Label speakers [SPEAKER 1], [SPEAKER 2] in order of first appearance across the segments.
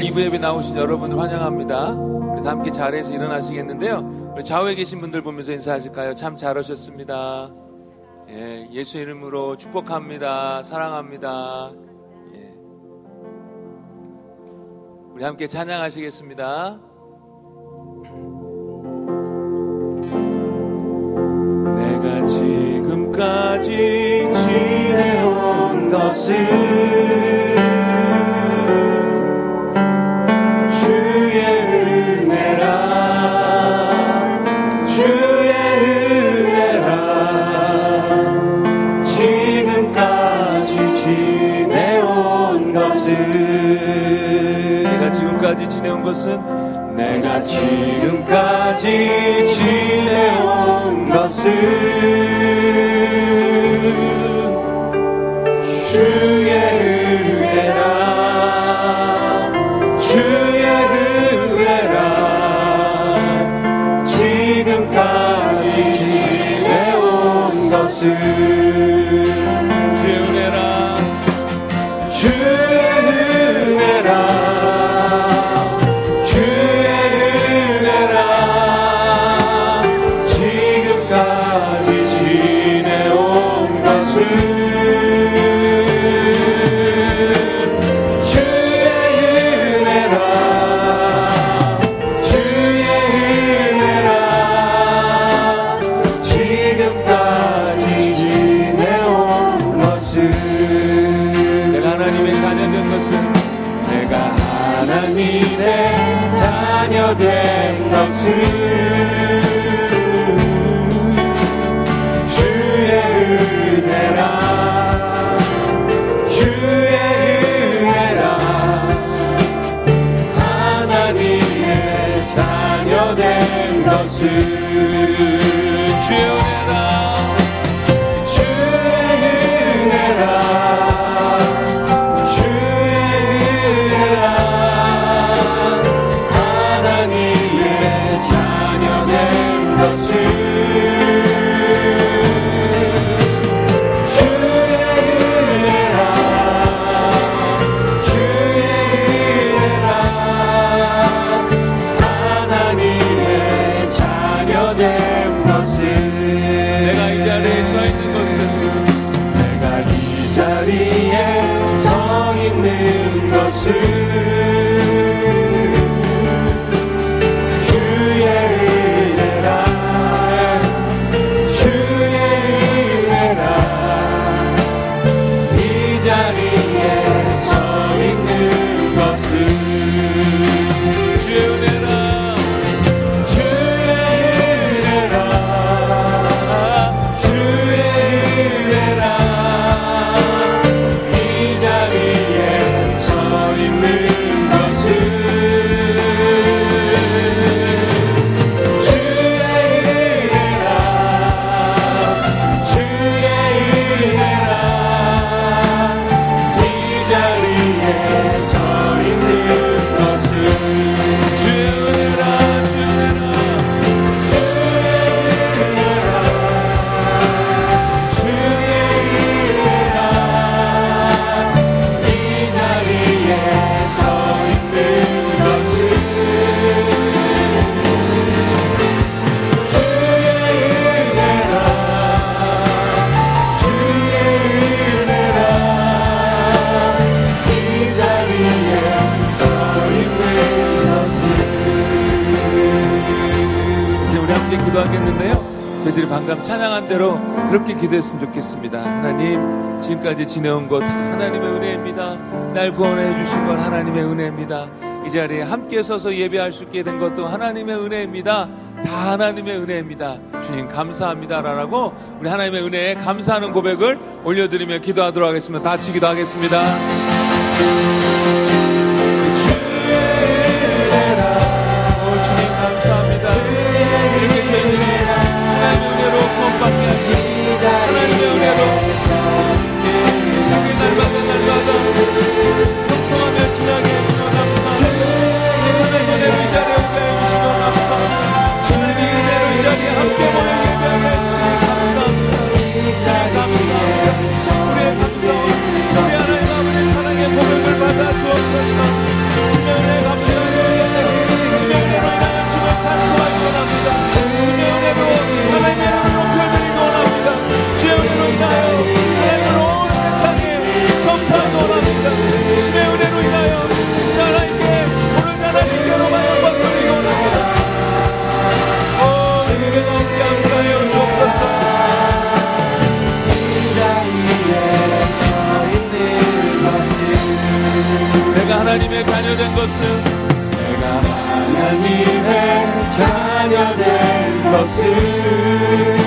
[SPEAKER 1] 2부 예배 나오신 여러분들 환영합니다. 우리 다 함께 자리에서 일어나시겠는데요. 우리 좌우에 계신 분들 보면서 인사하실까요? 참 잘오셨습니다. 예, 예수 이름으로 축복합니다. 사랑합니다. 예. 우리 함께 찬양하시겠습니다. 내가 지금까지 지내온 것은 것은 내가 지금까지 지내온 것은 주의 은혜라 주의 은혜라. 지금까지 지내온 것은 된 것은 주의 은혜라. 주의 은혜라. 하나님의 자녀 된 것은 방금 찬양한 대로 그렇게 기도했으면 좋겠습니다. 하나님, 지금까지 지내온 것 하나님의 은혜입니다. 날 구원해 주신 건 하나님의 은혜입니다. 이 자리에 함께 서서 예배할 수 있게 된 것도 하나님의 은혜입니다. 다 하나님의 은혜입니다. 주님 감사합니다. 라고 우리 하나님의 은혜에 감사하는 고백을 올려드리며 기도하도록 하겠습니다. 다 같이 기도하겠습니다. 감 것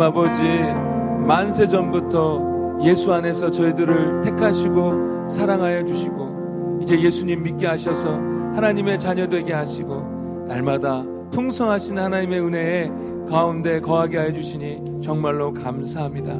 [SPEAKER 2] 하나님
[SPEAKER 1] 아버지 만세 전부터 예수 안에서 저희들을 택하시고 사랑하여 주시고 이제 예수님 믿게 하셔서 하나님의 자녀 되게 하시고 날마다 풍성하신 하나님의 은혜에 가운데 거하게 하여 주시니 정말로 감사합니다.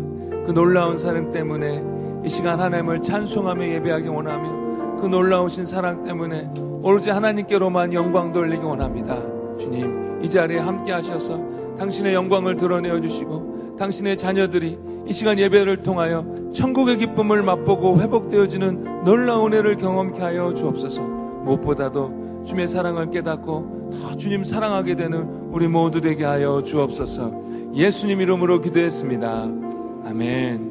[SPEAKER 1] 그 놀라운 사랑 때문에 이 시간 하나님을 찬송하며 예배하기 원하며 그 놀라우신 사랑 때문에 오로지 하나님께로만 영광 돌리기 원합니다. 주님 이 자리에 함께 하셔서 당신의 영광을 드러내어 주시고 당신의 자녀들이 이 시간 예배를 통하여 천국의 기쁨을 맛보고 회복되어지는 놀라운 은혜를 경험케 하여 주옵소서. 무엇보다도 주님의 사랑을 깨닫고 더 주님 사랑하게 되는 우리 모두 되게 하여 주옵소서. 예수님 이름으로 기도했습니다. 아멘.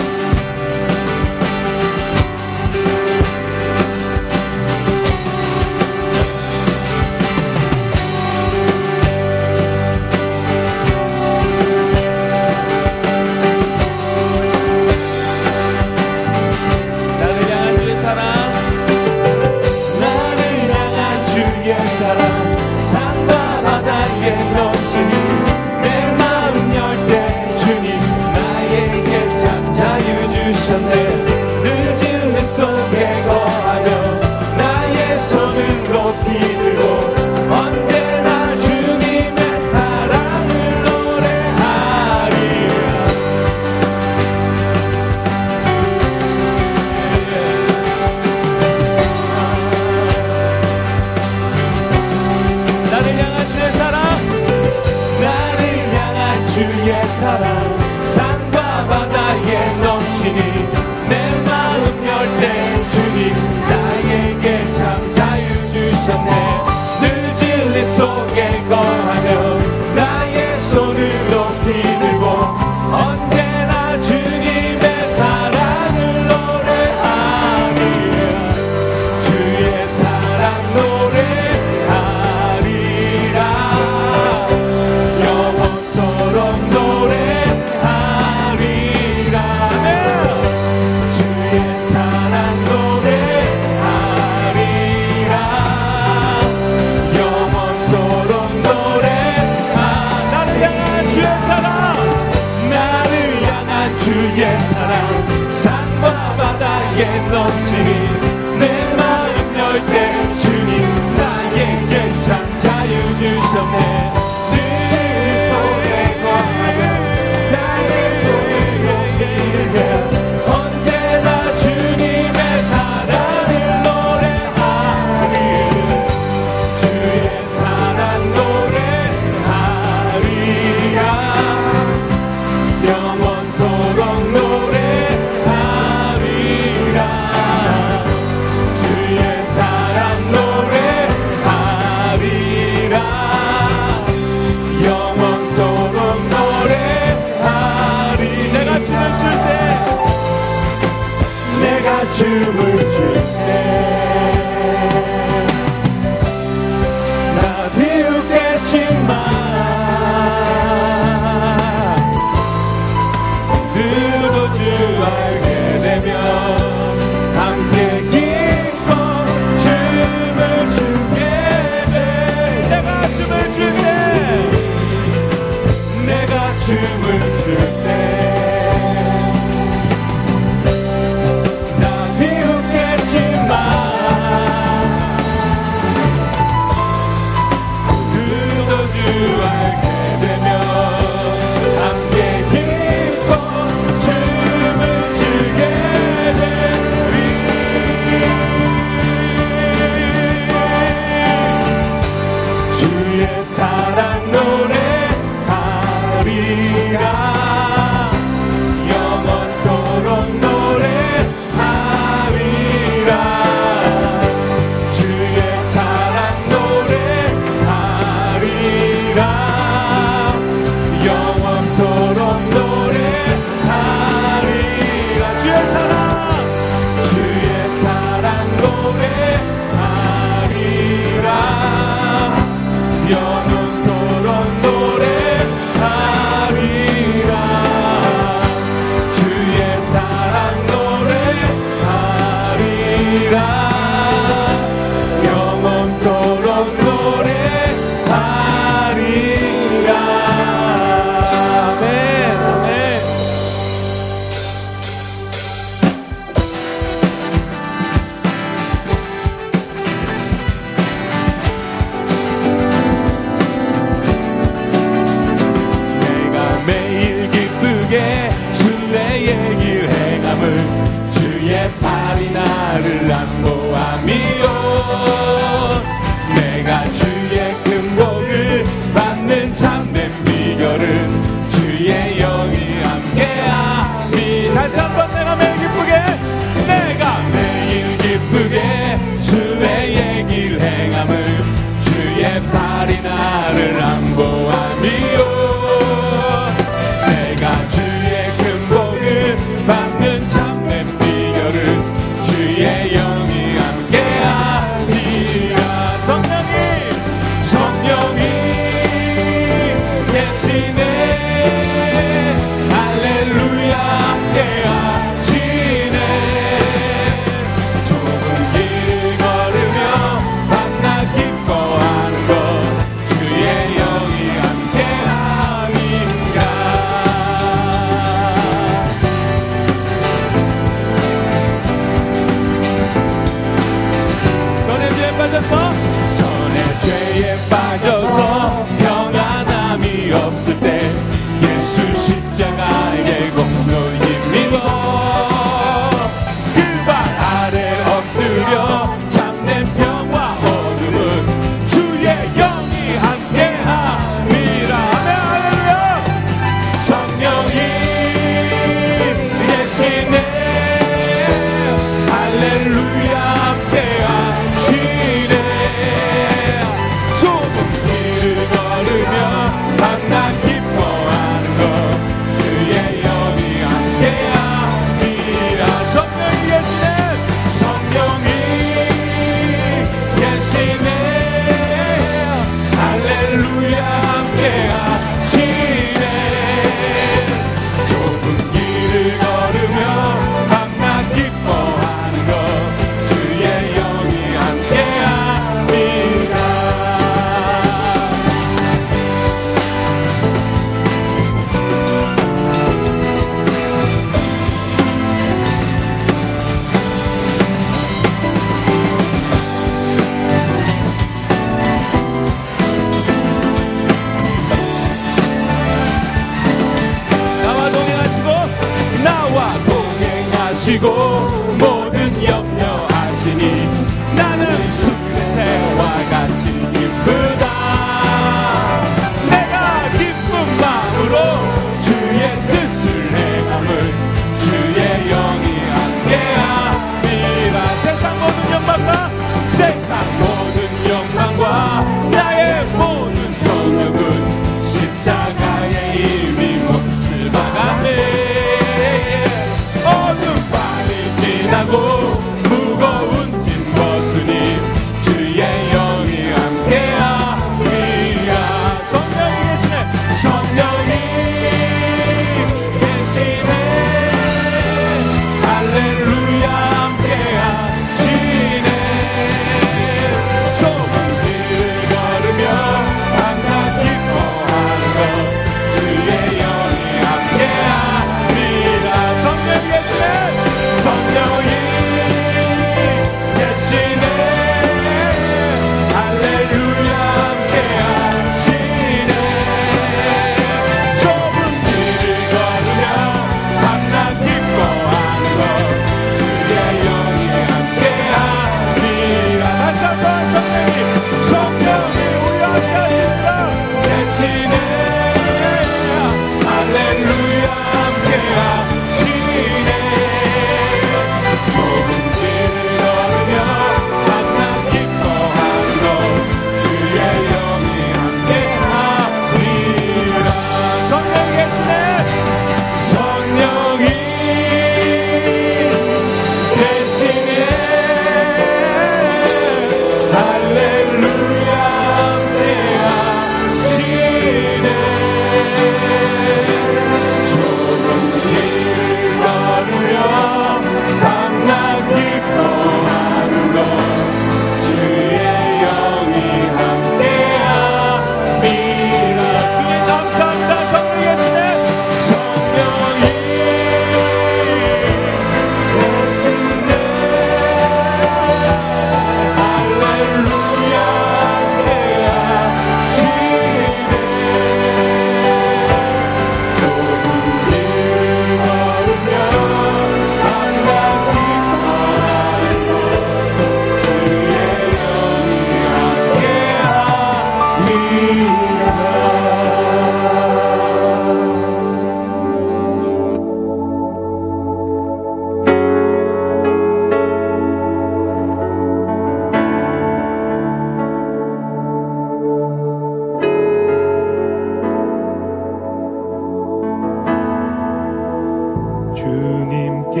[SPEAKER 2] 주님께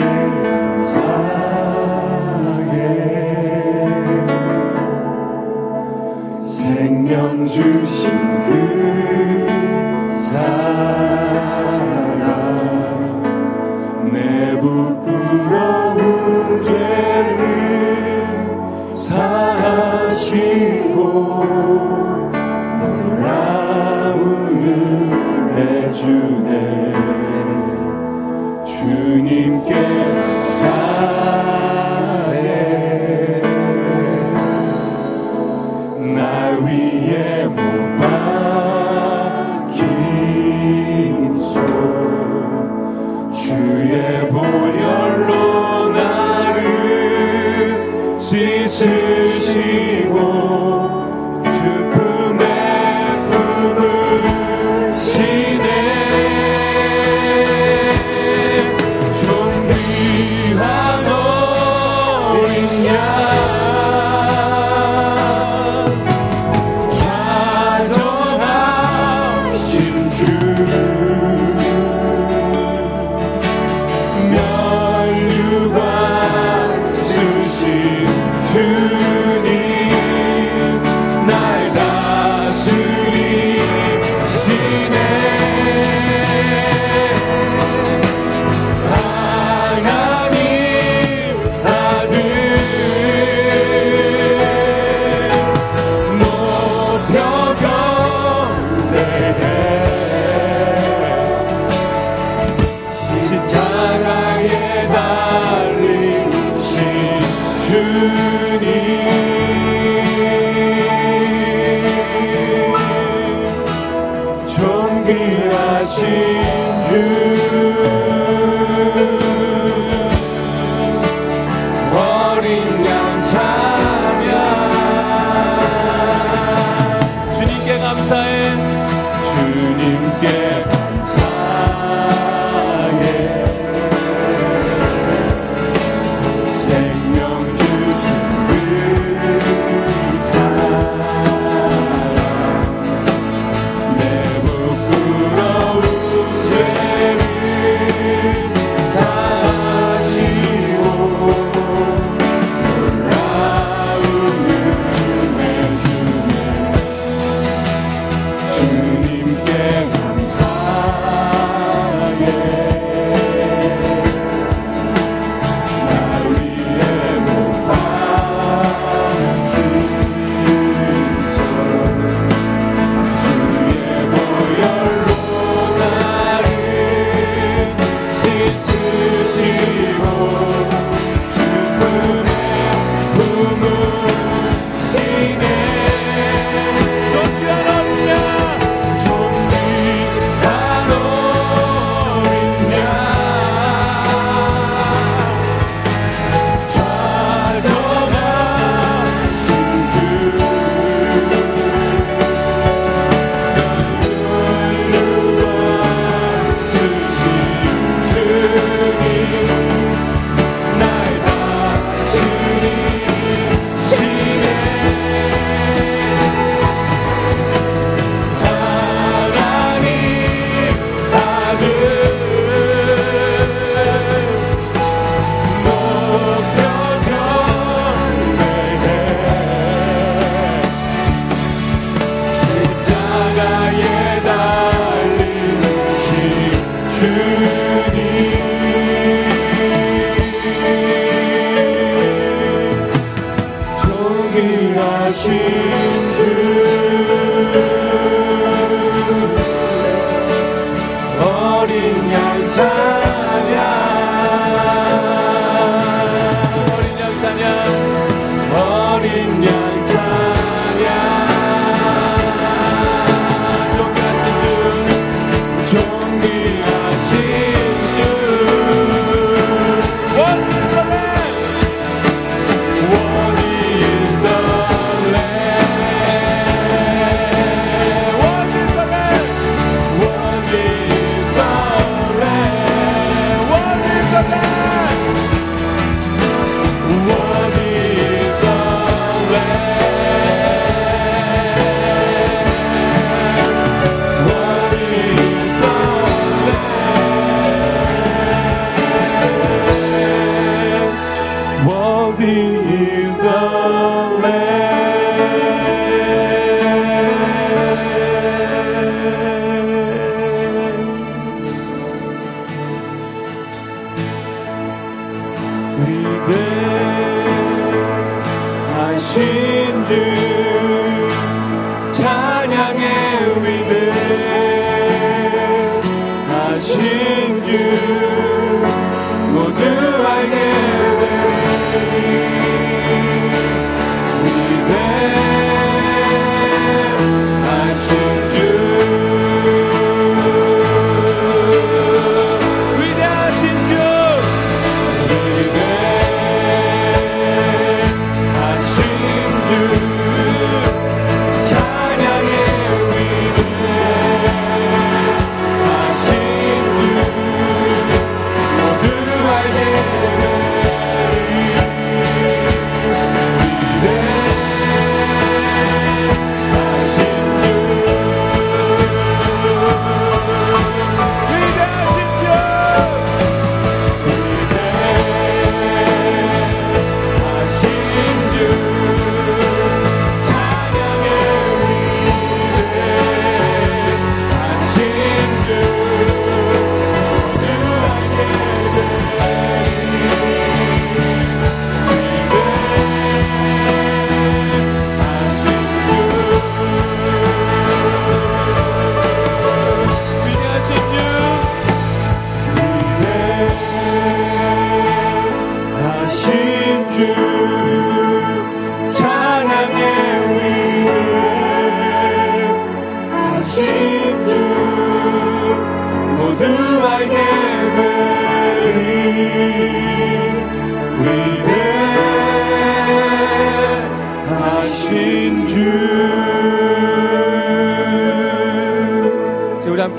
[SPEAKER 2] 사 감